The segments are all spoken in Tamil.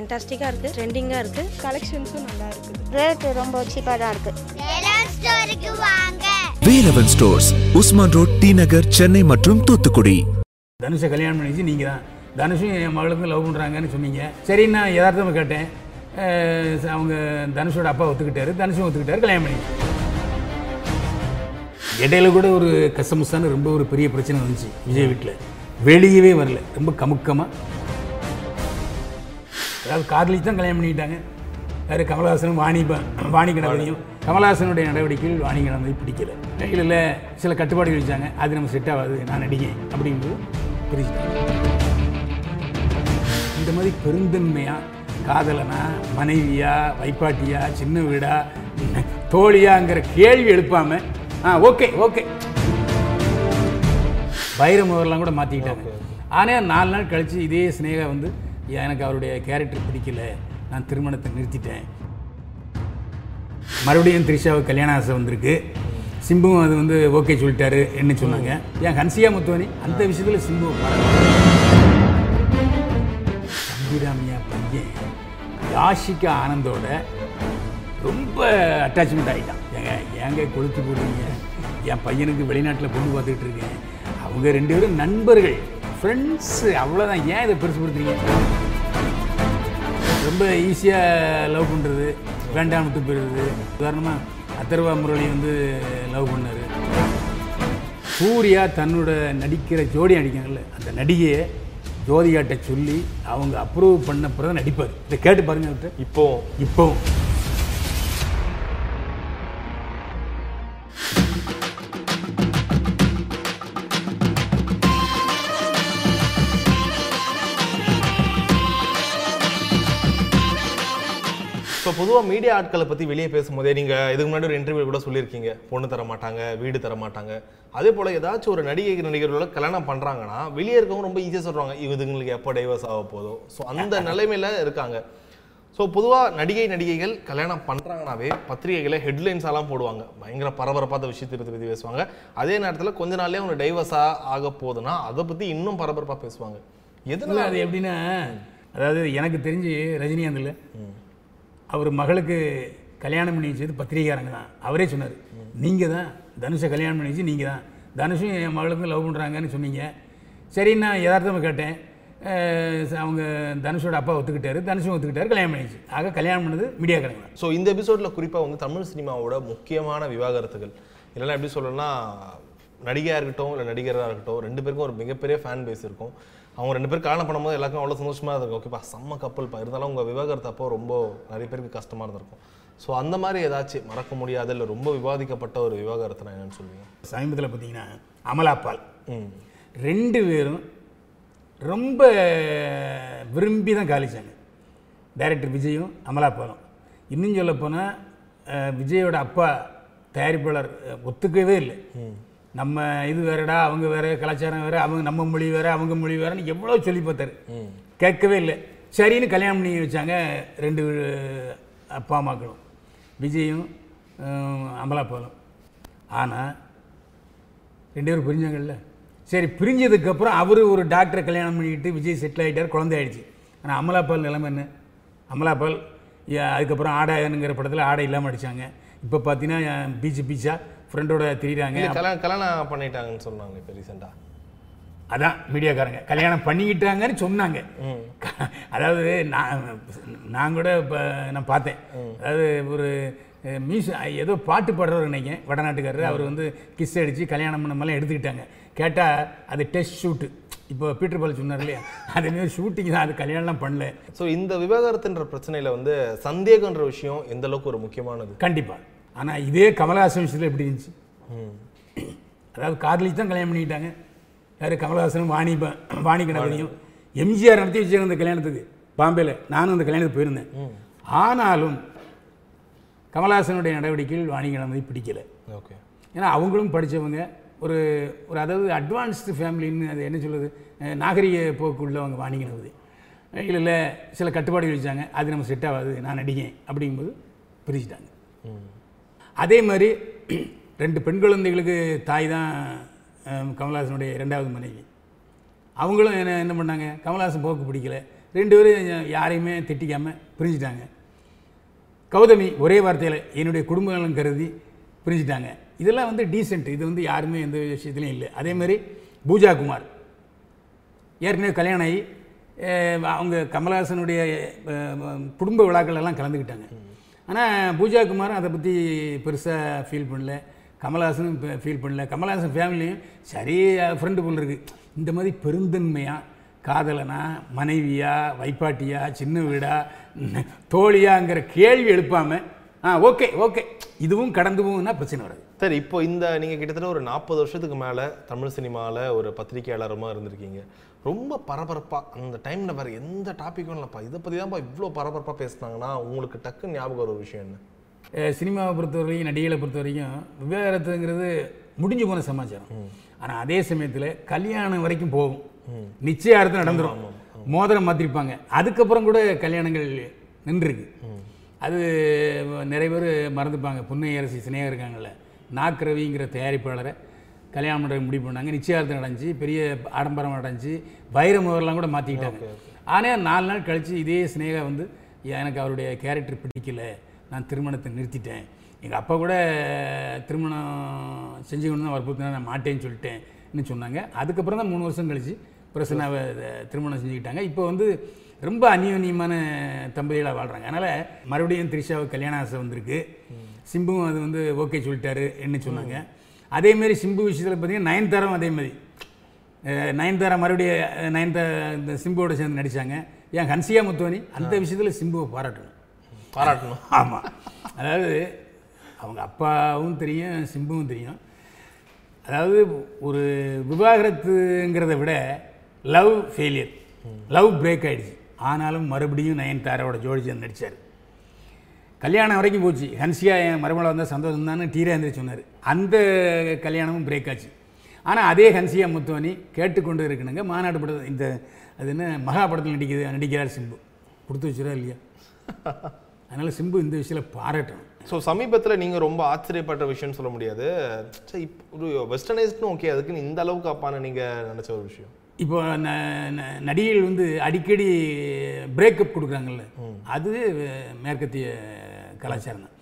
ஃபென்டாஸ்டிக்காக இருக்குது ட்ரெண்டிங்காக இருக்குது கலெக்ஷன்ஸும் நல்லா இருக்குது ரேட்டு ரொம்ப சீப்பாக தான் இருக்குது ஸ்டோருக்கு வாங்க. Velavan stores Usman road T Nagar Chennai மற்றும் தூத்துக்குடி. தனுஷை கல்யாணம் பண்ணிச்சு நீங்கள் தான் தனுஷும் என் மகளுக்கும் லவ் பண்ணுறாங்கன்னு சொன்னீங்க. சரி நான் யதார்த்தமாக கேட்டேன் அவங்க தனுஷோட அப்பா ஒத்துக்கிட்டாரு தனுஷும் ஒத்துக்கிட்டாரு கல்யாணம் பண்ணி இடையில கூட ஒரு கசமுசான்னு ரொம்ப ஒரு பெரிய பிரச்சனை வந்துச்சு விஜய் வீட்டில் வெளியவே வரல ரொம்ப கமுக்கமாக அதாவது காதலிச்சு தான் கல்யாணம் பண்ணிக்கிட்டாங்க. யார் கமலஹாசனும் வாணி வாணி கணபதியும். கமலஹாசனுடைய நடவடிக்கைகள் வாணி கணபதி பிடிக்கல. இல்லை சில கட்டுப்பாடுகள் வச்சாங்க. அது நம்ம செட் ஆகாது. நான் நடிகேன் அப்படிங்கிறது பிரிச்சுட்டாங்க இந்த மாதிரி பெருந்தன்மையா காதலனா மனைவியா வைப்பாட்டியா சின்ன வீடா தோழியாங்கிற கேள்வி எழுப்பாம ஆ ஓகே ஓகே. வைரமுகர்லாம் கூட மாற்றிக்கிட்டாங்க ஆனால் நாலு நாள் கழித்து இதே சினேகா வந்து எனக்கு அவருடைய கேரக்டர் பிடிக்கல? நான் திருமணத்தை நிறுத்திட்டேன். மறுபடியும் த்ரிஷாவுக்கு கல்யாண ஆசை வந்திருக்கு. சிம்புவும் அது வந்து ஓகே சொல்லிட்டாரு என்ன சொன்னாங்க. ஏன் ஹன்சியா முத்துவனி? அந்த விஷயத்தில் சிம்பு தம்பிராமியா பையன் யாஷிகா ஆனந்தோட ரொம்ப அட்டாச்மெண்ட் ஆகிட்டான் ஏங்க ஏங்க கொளுத்து போடுறீங்க? என் பையனுக்கு வெளிநாட்டில் பொண்ணு பார்த்துக்கிட்டு இருக்கேன். அவங்க ரெண்டு பேரும் நண்பர்கள். ஃப்ரெண்ட்ஸு அவ்வளோதான் ஏன் இதை பெருசுப்படுத்துறீங்க ரொம்ப ஈஸியாக லவ் பண்ணுறது வேண்டாம் விட்டு போயிடுறது. உதாரணமாக அத்தர்வா முரளி வந்து லவ் பண்ணார். சூர்யா தன்னோட நடிக்கிற ஜோடி நடிக்காங்கல்ல அந்த நடிகையை ஜோதிகாட்ட சொல்லி அவங்க அப்ரூவ் பண்ண பிறகு நடிப்பார். இதை கேட்டு பாருங்க அவர்கிட்ட. இப்போ. இப்போ. பொதுவாக மீடியா ஆட்களை பற்றி வெளியே பேசும்போதே நீங்கள் இதுக்கு முன்னாடி ஒரு இன்டர்வியூ கூட சொல்லியிருக்கீங்க. பொண்ணு தர மாட்டாங்க வீடு தர மாட்டாங்க அதே போல் ஏதாச்சும் ஒரு நடிகை நடிகர்களோட கல்யாணம் பண்ணுறாங்கன்னா வெளியே இருக்கவங்க ரொம்ப ஈஸியாக சொல்கிறாங்க இதுங்களுக்கு எப்போ டைவர்ஸ் ஆக போதோ? ஸோ அந்த நிலைமையில இருக்காங்க. ஸோ பொதுவாக நடிகை நடிகைகள் கல்யாணம் பண்ணுறாங்கனாவே பத்திரிகைகளை ஹெட்லைன்ஸ் எல்லாம் போடுவாங்க. பயங்கர பரபரப்பாத விஷயத்தை பற்றி பற்றி பேசுவாங்க. அதே நேரத்தில் கொஞ்ச நாள்லயே அவங்க டைவர்ஸாக ஆக போகுதுன்னா அதை பற்றி இன்னும் பரபரப்பாக பேசுவாங்க. எதனால அது எப்படின்னா அதாவது எனக்கு தெரிஞ்சு ரஜினிகாந்தில் அவர் மகளுக்கு கல்யாணம் பண்ணி வச்சது பத்திரிகைக்காரங்க தான். அவரே சொன்னார் நீங்கள் தான் தனுஷை கல்யாணம் பண்ணி வச்சு நீங்கள் தான். தனுஷும் என் மகளுக்கும் லவ் பண்ணுறாங்கன்னு சொன்னீங்க. சரி நான் யதார்த்தமாக கேட்டேன். அவங்க தனுஷோட அப்பா ஒத்துக்கிட்டாரு. தனுஷும் ஒத்துக்கிட்டாரு கல்யாணம் பண்ணிச்சு ஆக கல்யாணம் பண்ணது மீடியா தான். ஸோ இந்த எபிசோடில் குறிப்பாக வந்து தமிழ் சினிமாவோட முக்கியமான விவாகரத்துகள். இல்லைன்னா எப்படி சொல்லணும்னா நடிகையாக இருக்கட்டும் இல்லை நடிகராக இருக்கட்டும் ரெண்டு பேருக்கும் ஒரு மிகப்பெரிய ஃபேன் பேஸ் இருக்கும். அவங்க ரெண்டு பேரும் கல்யாணம் பண்ணும்போது எல்லாருக்கும் அவ்வளோ சந்தோஷமாக இருக்கும் ஓகேப்பா செம்ம கப்பல்ப்பா இருந்தாலும் உங்கள் விவாகரத்து அப்போ ரொம்ப நிறைய பேருக்கு கஷ்டமாக இருந்திருக்கும். ஸோ அந்த மாதிரி ஏதாச்சும் மறக்க முடியாத இல்லை ரொம்ப விவாதிக்கப்பட்ட ஒரு விவாகரத்துனா என்னன்னு சொல்லுவீங்க? சமீபத்தில் பார்த்தீங்கன்னா அமலாபால் ம். ரெண்டு பேரும் ரொம்ப விரும்பி தான் காலிச்சாங்க. டைரக்டர் விஜயும் அமலாபாலும் இன்னும் சொல்ல போனால் விஜயோட அப்பா தயாரிப்பாளர் ஒத்துக்கவே இல்லை. நம்ம இது வேறடா அவங்க வேற கலாச்சாரம் வேற அவங்க நம்ம மொழி வேற அவங்க மொழி வேறன்னு எவ்வளோ சொல்லி பார்த்தாரு. கேட்கவே இல்லை. சரின்னு கல்யாணம் பண்ணி வச்சாங்க ரெண்டு அப்பா அம்மாக்களும். விஜயும் அஹ், அமலாபாலும். ஆனால் ரெண்டு பேரும் பிரிஞ்சாங்கல்ல? சரி பிரிஞ்சதுக்கப்புறம் அவர் ஒரு டாக்டரை கல்யாணம் பண்ணிக்கிட்டு விஜய் செட்டில் ஆகிட்டார் குழந்தை ஆயிடுச்சு. ஆனால் அமலாபால் நிலைமை என்ன? அமலாபால் யா- அதுக்கப்புறம் ஆடாயனுங்கிற படத்தில் ஆடை இல்லாமல் அடித்தாங்க இப்போ பார்த்தீங்கன்னா பீச்சு பீச்சா ஃப்ரெண்டோட திரியிறாங்க. கல்யாணம் கல்யாணம் பண்ணிட்டாங்கன்னு சொன்னாங்க இப்போ ரீசெண்டாக அதான் மீடியாக்காரங்க. கல்யாணம் பண்ணிக்கிட்டாங்கன்னு சொன்னாங்க. அதாவது நான் நான் கூட இப்போ நான் பார்த்தேன். அதாவது ஒரு மியூஸ் ஏதோ பாட்டு பாடுறவர் நினைக்கிறேன் வடநாட்டுக்காரர். அவர் வந்து கிஸ் அடித்து கல்யாணம் பண்ண மாதிரிலாம் எடுத்துக்கிட்டாங்க. கேட்டால் அது டெஸ்ட் ஷூட்டு இப்போ பீட்டர் பால் சொன்னார் இல்லையா? அதேமாரி ஷூட்டிங் தான். அது கல்யாணம்லாம் பண்ணல. ஸோ இந்த விவாகரத்துன்ற பிரச்சனையில் வந்து சந்தேகன்ற விஷயம் எந்த அளவுக்கு ஒரு முக்கியமானது? கண்டிப்பாக ஆனால் இதே கமலஹாசன் விஷயத்தில் எப்படி இருந்துச்சு? அதாவது காதலிச்சு தான் கல்யாணம் பண்ணிக்கிட்டாங்க. யார்? கமலஹாசனும் வாணி வாணி கணபதியும் எம்ஜிஆர் நடத்தி வச்சாங்க அந்த கல்யாணத்துக்கு பாம்பேல. நானும் அந்த கல்யாணத்துக்கு போயிருந்தேன். ஆனாலும் கமலஹாசனுடைய நடவடிக்கைகள் வாணி கணபதி பிடிக்கல. ஓகே. ஏன்னா அவங்களும் படித்தவங்க ஒரு ஒரு அதாவது அட்வான்ஸ்டு ஃபேமிலின்னு அது என்ன சொல்லுது நாகரிக போக்கு உள்ளவங்க வாணி கணபதி இல்லை இல்லை சில கட்டுப்பாடுகள் வச்சாங்க. அது நம்ம செட் ஆகாது. நான் நடிகேன். அப்படிங்கும்போது பிரிச்சுட்டாங்க அதே மாதிரி ரெண்டு பெண் குழந்தைகளுக்கு தாய் தான் கமல்ஹாசனுடைய ரெண்டாவது மனைவி. அவங்களும் என்ன என்ன பண்ணாங்க? கமலஹாசன் போக்கு பிடிக்கல. ரெண்டு பேரும் யாரையுமே திட்டிக்காமல் பிரிஞ்சுட்டாங்க. கௌதமி ஒரே வார்த்தையில் என்னுடைய குடும்பங்களும் கருதி பிரிஞ்சுட்டாங்க. இதெல்லாம் வந்து டீசென்ட் இது வந்து யாருமே எந்த விஷயத்துலையும் இல்லை. அதே மாதிரி பூஜா குமார் ஏற்கனவே கல்யாணம் ஆகி அவங்க கமலஹாசனுடைய குடும்ப விழாக்கள் எல்லாம் கலந்துக்கிட்டாங்க. ஆனால் பூஜா குமாரும் அதை பற்றி பெருசாக ஃபீல் பண்ணல. கமலஹாசனும் ஃபீல் பண்ணல. கமலஹாசன் ஃபேமிலியும் சரி ஃப்ரெண்டு போல் இந்த மாதிரி பெருந்தன்மையாக காதலனா மனைவியா வைப்பாட்டியா சின்ன வீடா தோழியாங்கிற கேள்வி எழுப்பாமல் ஆ ஓகே ஓகே இதுவும் கடந்து போகும்னா பிரச்சனை வராது. சரி இப்போ இந்த நீங்கள் கிட்டத்தட்ட ஒரு நாற்பது வருஷத்துக்கு மேலே தமிழ் சினிமாவில் ஒரு பத்திரிகையாளருமா இருந்திருக்கீங்க. ரொம்ப பரபரப்பா அந்த டைம்ல வேற எந்த டாபிக்கும் இல்லப்பா. இதை பத்தி தான்ப்பா இவ்வளோ பரபரப்பா பேசுனாங்கன்னா உங்களுக்கு டக்குன்னு ஞாபகம் ஒரு விஷயம் என்ன? சினிமாவை பொறுத்த வரைக்கும் நடிகைகளை பொறுத்த வரைக்கும் விவாகரத்துங்கிறது முடிஞ்சு போன சமாச்சாரம். ஆனால் அதே சமயத்தில் கல்யாணம் வரைக்கும் போகும். நிச்சயார்த்தம் நடந்துரும். மோதிரம் மாற்றிருப்பாங்க அதுக்கப்புறம் கூட கல்யாணங்கள் நின்றுருக்கு. அது நிறைய பேர் மறந்துப்பாங்க. புன்னை அரசி சினேகா இருக்காங்கல்ல. நாக் ரவிங்கிற தயாரிப்பாளரை. கல்யாணம் பண்ணுற முடிவு பண்ணாங்க. நிச்சயார்த்தம் நடந்துச்சு. பெரிய ஆடம்பரம் நடந்துச்சு. வைர முகர்லாம் கூட மாற்றிக்கிட்டாங்க ஆனால் நாலு நாள் கழித்து இதே சினேகா வந்து எனக்கு அவருடைய கேரக்டர் பிடிக்கல. நான் திருமணத்தை நிறுத்திட்டேன். எங்கள் அப்பா கூட திருமணம் செஞ்சுக்கணும் தான் வற்புறுத்தினா நான் மாட்டேன்னு சொல்லிட்டேன்னு சொன்னாங்க. அதுக்கப்புறம் தான் மூணு வருஷம் கழிச்சு பிரசன்னாவை திருமணம் செஞ்சுக்கிட்டாங்க. இப்போ வந்து ரொம்ப அந்யோன்யமான தம்பதிகளாக வாழ்கிறாங்க அதனால் மறுபடியும் த்ரிஷாவுக்கு கல்யாண ஆசை வந்திருக்கு. சிம்புவும் அது வந்து ஓகே சொல்லிட்டாரு என்ன சொன்னாங்க. அதேமாரி சிம்பு விஷயத்தில் பார்த்தீங்கன்னா நயன்தாராவும் அதே மாதிரி. அஹ் நயன்தாரா மறுபடியும் அஹ் நயன்தாரா இந்த சிம்புவோட சேர்ந்து நடித்தாங்க ஏன் ஹன்சியா முத்துவனி அந்த விஷயத்தில் சிம்புவை பாராட்டணும். பாராட்டணும். ஆமாம் அதாவது அவங்க அப்பாவும் தெரியும் சிம்புவும் தெரியும். அதாவது ஒரு விவாகரத்துங்கிறத விட லவ் ஃபெயிலியர் லவ் பிரேக் ஆயிடுச்சு. ஆனாலும் மறுபடியும் நயன்தாராவோட ஜோடி சேர்ந்து நடித்தார் கல்யாணம் வரைக்கும் போச்சு. ஹன்சியா என் மருமலை வந்தால் சந்தோஷம் தானே டீரேந்திர சொன்னார். அந்த கல்யாணமும் பிரேக் ஆச்சு. ஆனால் அதே ஹன்சியா முத்துவனி கேட்டுக்கொண்டு இருக்கணுங்க. மாநாடு படத்தில் இந்த அது என்ன மகா படத்தில் நடிக்குது நடிக்கிறார் சிம்பு. கொடுத்து வச்சுரா இல்லையா? அதனால் சிம்பு இந்த விஷயத்தில் பாராட்டணும். ஸோ சமீபத்தில் நீங்கள் ரொம்ப ஆச்சரியப்பட்ட விஷயம்னு சொல்ல முடியாது. சரி இப்போ ஒரு வெஸ்டர்னைஸ்டும் ஓகே அதுக்குன்னு இந்த அளவுக்கு அப்பான்னு நீங்கள் நினச்ச ஒரு விஷயம். இப்போ நடிகைகள் வந்து அடிக்கடி பிரேக்கப் கொடுக்குறாங்கல்ல. அது மேற்கத்திய கலாச்சாரம் தான்.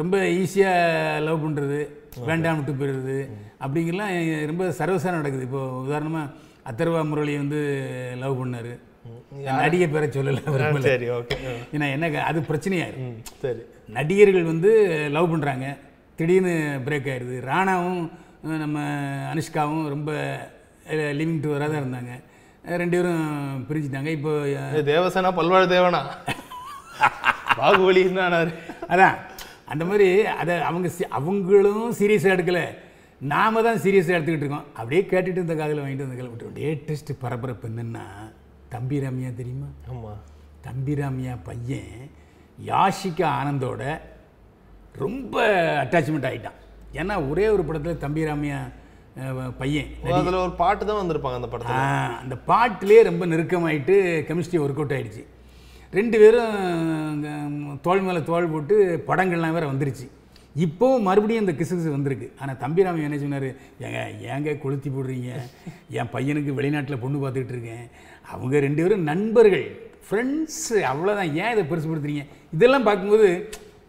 ரொம்ப ஈஸியாக லவ் பண்ணுறது வேண்டாம் விட்டு போயிடுறது அப்படிங்கிறலாம் ரொம்ப சர்வசாரம் நடக்குது. இப்போ உதாரணமாக அத்தர்வா முரளி வந்து லவ் பண்ணார். நடிகை பேரை சொல்லலை. சரி ஓகே ஏன்னா என்ன அது பிரச்சனையாயிரும் ம் சரி. நடிகர்கள் வந்து லவ் பண்ணுறாங்க திடீர்னு பிரேக் ஆயிடுது. ராணாவும் நம்ம அனுஷ்காவும் ரொம்ப லிவிங் டுவராக தான் இருந்தாங்க. ரெண்டு பேரும் பிரிஞ்சுட்டாங்க. இப்போ தேவசேனா பல்வாழ் தேவனா? பாகுபலி அதான் அந்த மாதிரி அதை அவங்க அவங்களும் சீரியஸாக எடுக்கல. நாம தான் சீரியஸாக எடுத்துக்கிட்டு இருக்கோம். அப்படியே கேட்டுட்டு இந்த காதில் வாங்கிட்டு வந்து கிளம்பிட்டு லேட்டஸ்ட் பரபரப்பு என்னன்னா தம்பி ரம்யா தெரியுமா? ஆமாம் தம்பி ராமியா பையன் யாஷிகா ஆனந்தோட ரொம்ப அட்டாச்மெண்ட் ஆகிட்டான் ஏன்னா ஒரே ஒரு படத்தில் தம்பி ராமியா பையன் அதில் ஒரு பாட்டு தான் வந்திருப்பாங்க அந்த படத்தில். அந்த பாட்டிலே ரொம்ப நெருக்கமாயிட்டு கெமிஸ்ட்ரி ஒர்க் அவுட் ஆயிடுச்சு. ரெண்டு பேரும் தோள் மேலே தோள் போட்டு படங்கள்லாம் வேற வந்துருச்சு. இப்போவும் மறுபடியும் இந்த கிசுகிசு வந்திருக்கு. ஆனால் தம்பிராமன் என்ன சொன்னார்? ஏங்க ஏங்க கொளுத்தி போடுறீங்க? என் பையனுக்கு வெளிநாட்டில் பொண்ணு பார்த்துக்கிட்டு இருக்கேன். அவங்க ரெண்டு பேரும் நண்பர்கள் ஃப்ரெண்ட்ஸு அவ்வளோதான் ஏன் இதை பெருசுப்படுத்துறீங்க இதெல்லாம் பார்க்கும்போது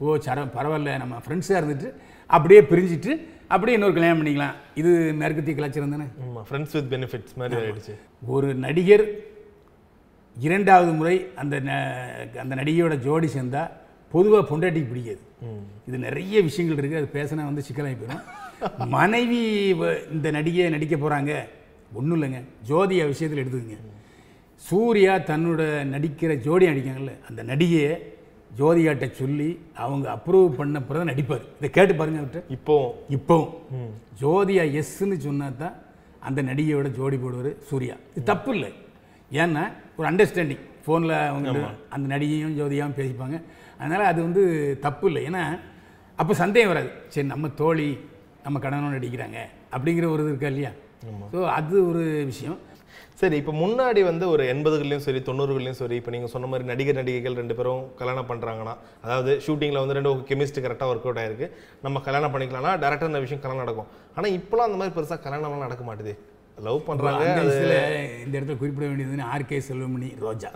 ஓ சர பரவாயில்ல. நம்ம ஃப்ரெண்ட்ஸாக இருந்துட்டு அப்படியே பிரிஞ்சுட்டு அப்படியே இன்னொரு கல்யாணம் பண்ணிக்கலாம். இது மேற்கத்திய கலாச்சாரம் தானே? ஃப்ரெண்ட்ஸ் வித் பெனிஃபிட்ஸ் மாதிரி ஆயிடுச்சு. ஒரு நடிகர் இரண்டாவது முறை அந்த அந்த நடிகையோட ஜோடி சேர்ந்தா பொதுவாக பொண்டாட்டிக்கு பிடிக்காது. இது நிறைய விஷயங்கள் இருக்குது அது பேசினா வந்து சிக்கலாகி போயிடும் மனைவி இந்த நடிகையை நடிக்க போகிறாங்க ஒன்றும் இல்லைங்க. ஜோதியா விஷயத்தில் எடுத்துக்கங்க. சூர்யா தன்னோட நடிக்கிற ஜோடி நடிக்காங்கல்ல அந்த நடிகையை ஜோதியாட்ட சொல்லி அவங்க அப்ரூவ் பண்ண பிறகு நடிப்பார். இதை கேட்டு பாருங்க அவர்கிட்ட. இப்போ. இப்போவும். ஜோதியா எஸ்ன்னு சொன்னா தான் அந்த நடிகையோட ஜோடி போடுவார் சூர்யா. இது தப்பு இல்லை. ஏன்னா ஒரு அண்டர்ஸ்டாண்டிங் ஃபோனில் அவங்க அந்த நடிகையும் ஜோதியாவும் பேசிப்பாங்க. அதனால் அது வந்து தப்பு இல்லை. ஏன்னா அப்போ சந்தேகம் வராது. சரி நம்ம தோழி நம்ம கணவனோட நடிக்கிறாங்க அப்படிங்கிற ஒரு இது இருக்கா இல்லையா? ஸோ அது ஒரு விஷயம். சரி இப்போ முன்னாடி வந்து ஒரு எண்பதுகள்லையும் சரி தொண்ணூறுகள்லையும் சரி இப்போ நீங்கள் சொன்ன மாதிரி நடிகர் நடிகைகள் ரெண்டு பேரும் கல்யாணம் பண்ணுறாங்கன்னா அதாவது ஷூட்டிங்கில் வந்து ரெண்டு கெமிஸ்ட்ரி கரெக்டாக ஒர்க் அவுட் ஆயிருக்கு. நம்ம கல்யாணம் பண்ணிக்கலாம்னா டேரக்டர் இந்த விஷயம் கல்யாணம் நடக்கும். ஆனால் இப்போலாம் அந்த மாதிரி பெருசாக கல்யாணம்லாம் நடக்க மாட்டுது. லவ் பண்ணுறாங்க இந்த இடத்துல குறிப்பிட வேண்டியதுன்னு ஆர்கே செல்வமணி ரோஜா.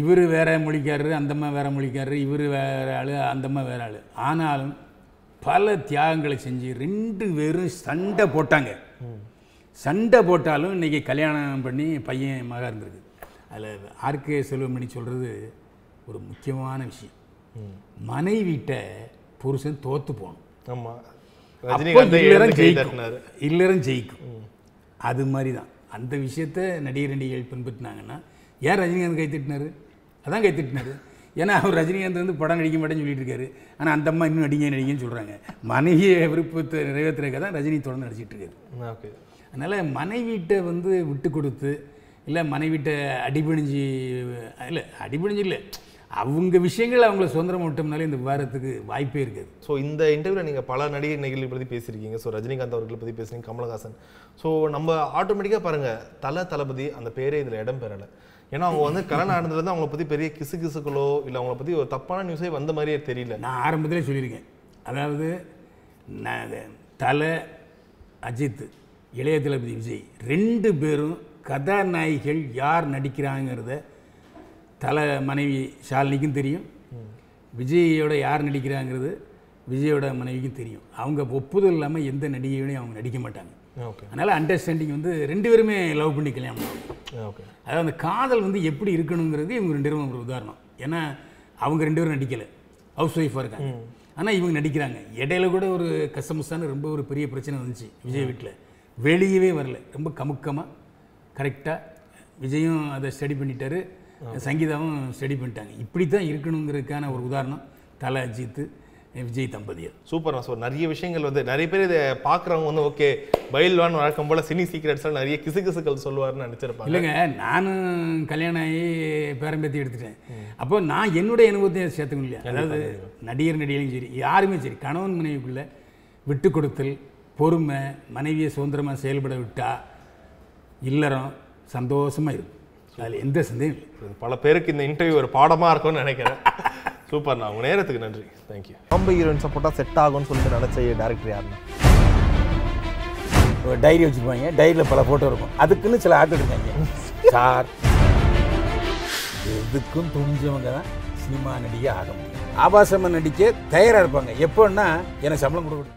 இவர் வேற மொழிக்காரரு அந்தம்மா வேற மொழிக்காரரு இவர் வேற ஆள் அந்தம்மா வேற ஆள். ஆனாலும் பல தியாகங்களை செஞ்சு ரெண்டு பேரும் சண்டை போட்டாங்க. சண்டை போட்டாலும் இன்னைக்கு கல்யாணம் பண்ணி பையன் மகா இருந்திருக்கு. அதில் ஆர்கே செல்வமணி சொல்கிறது ஒரு முக்கியமான விஷயம். மனைவிட்ட புருஷன் தோத்து போகணும். ஆமா. அப்போ ரஜினிகாந்த் இல்லறம் ஜெயிக்கும். இல்லறம் ஜெயிக்கும். அது மாதிரி தான். அந்த விஷயத்த நடிகர் நடிகைகள் பின்பற்றினாங்கன்னா ஏன் ரஜினிகாந்த் கை திட்டினாரு? அதான் கை திட்டினாரு. ஏன்னா அவர் ரஜினிகாந்த் வந்து படம் நடிக்க மாட்டேன்னு சொல்லிட்டு இருக்காரு. ஆனால் அந்த அம்மா இன்னும் நடிங்க நடிங்கன்னு சொல்கிறாங்க மனைவியை விருப்பத்தை நிறைவேற்றுறதுக்கு தான் ரஜினி தொடர்ந்து நடிச்சிட்டு இருக்காரு. ஓகே. அதனால் மனைவிட்ட வந்து விட்டு கொடுத்து இல்லை மனைவிட்ட அடிபணிஞ்சு இல்லை அடிபணிஞ்சு இல்லை அவங்க விஷயங்கள் அவங்கள சுதந்திரம் விட்டோம்னாலே இந்த விவாதத்துக்கு வாய்ப்பே இருக்காது. ஸோ இந்த இன்டர்வியூவில் நீங்கள் பல நடிகர் நடிகைகளை பற்றி பேசியிருக்கீங்க. ஸோ ரஜினிகாந்த் அவர்களை பற்றி பேசுறீங்க கமலஹாசன். ஸோ நம்ம ஆட்டோமேட்டிக்காக பாருங்கள் தல தளபதி அந்த பேரே இதில் இடம் பெறலை. ஏன்னா அவங்க வந்து கல்யாணம் ஆனதுலேருந்து அவங்கள பற்றி பெரிய கிசு கிசுக்களோ இல்லை அவங்கள பற்றி ஒரு தப்பான நியூஸே வந்த மாதிரியே தெரியல. நான் ஆரம்பத்திலே சொல்லியிருக்கேன். அதாவது நான் தலை அஜித் இளைய தளபதி விஜய் ரெண்டு பேரும் கதாநாயகிகள் யார் நடிக்கிறாங்கிறத தலை மனைவி ஷாலினிக்கும் தெரியும். விஜயோட யார் நடிக்கிறாங்கிறது விஜயோட மனைவிக்கும் தெரியும். அவங்க ஒப்புதல் இல்லாமல் எந்த நடிகையோடையும் அவங்க நடிக்க மாட்டாங்க. ஓகே. அதனால் அண்டர்ஸ்டாண்டிங் வந்து ரெண்டு பேருமே லவ் பண்ணி கல்யாணம் பண்ணுவாங்க அதாவது அந்த காதல் வந்து எப்படி இருக்கணுங்கிறது இவங்க ரெண்டு பேரும் ஒரு உதாரணம். ஏன்னா அவங்க ரெண்டு பேரும் நடிக்கலை. ஹவுஸ் ஒய்ஃபாக இருக்காங்க ஆனால் இவங்க நடிக்கிறாங்க. இடையில கூட ஒரு கசமுசான ரொம்ப ஒரு பெரிய பிரச்சனை வந்துச்சு விஜய் வீட்டில் வெளியவே வரல. ரொம்ப கமுக்கமாக கரெக்டாக விஜயும் அதை ஸ்டடி பண்ணிட்டாரு. சங்கீதாவும் ஸ்டடி பண்ணிட்டாங்க. இப்படி தான் இருக்கணுங்கிறதுக்கான ஒரு உதாரணம் தலை அஜித்து விஜய் தம்பதியர். சூப்பர் ஸோ நிறைய விஷயங்கள் வந்து நிறைய பேர் இதை பார்க்குறவங்க வந்து ஓகே பயில்வான் வழக்கம் போல் சினி சீக்ரெட்ஸ்லாம் நிறைய கிசு கிசுக்கள் சொல்லுவார்னு நினச்சிருப்பாங்க. இல்லைங்க நானும் கல்யாணம் ஆகி பேரம்பேத்தி எடுத்துட்டேன். அப்போ நான் என்னுடைய அனுபவத்தையும் சேர்த்துக்கணும் இல்லையா? அதாவது நடிகர் நடிகரும் சரி யாருமே சரி கணவன் மனைவிக்குள்ள விட்டு கொடுத்தல் பொறுமை மனைவியை சுதந்திரமாக செயல்பட விட்டா இல்லறம் சந்தோஷமா இருக்கும். அதில் எந்த சந்தேகம் இல்லை. பல பேருக்கு இந்த இன்டர்வியூ ஒரு பாடமாக இருக்கும்னு நினைக்கிறேன். சூப்பர் நான் உங்க நேரத்துக்கு நன்றி. தேங்க்யூ பாம்பே ஹீரோயின் சப்போர்ட்டாக செட் ஆகும்னு சொல்லிட்டு நினச்ச டேரக்டர் யாருன்னா? ஒரு டைரி வச்சுருப்பாங்க. டைரியில் பல ஃபோட்டோ இருக்கும். அதுக்குன்னு சில ஆட்கள் இருக்காங்க. சார் எதுக்கும் துணிஞ்சவங்க தான் சினிமா நடிகை ஆக முடியும். ஆபாசமாக நடிக்க தயாராக இருப்பாங்க. எப்போன்னா எனக்கு சம்பளம் கொடுக்க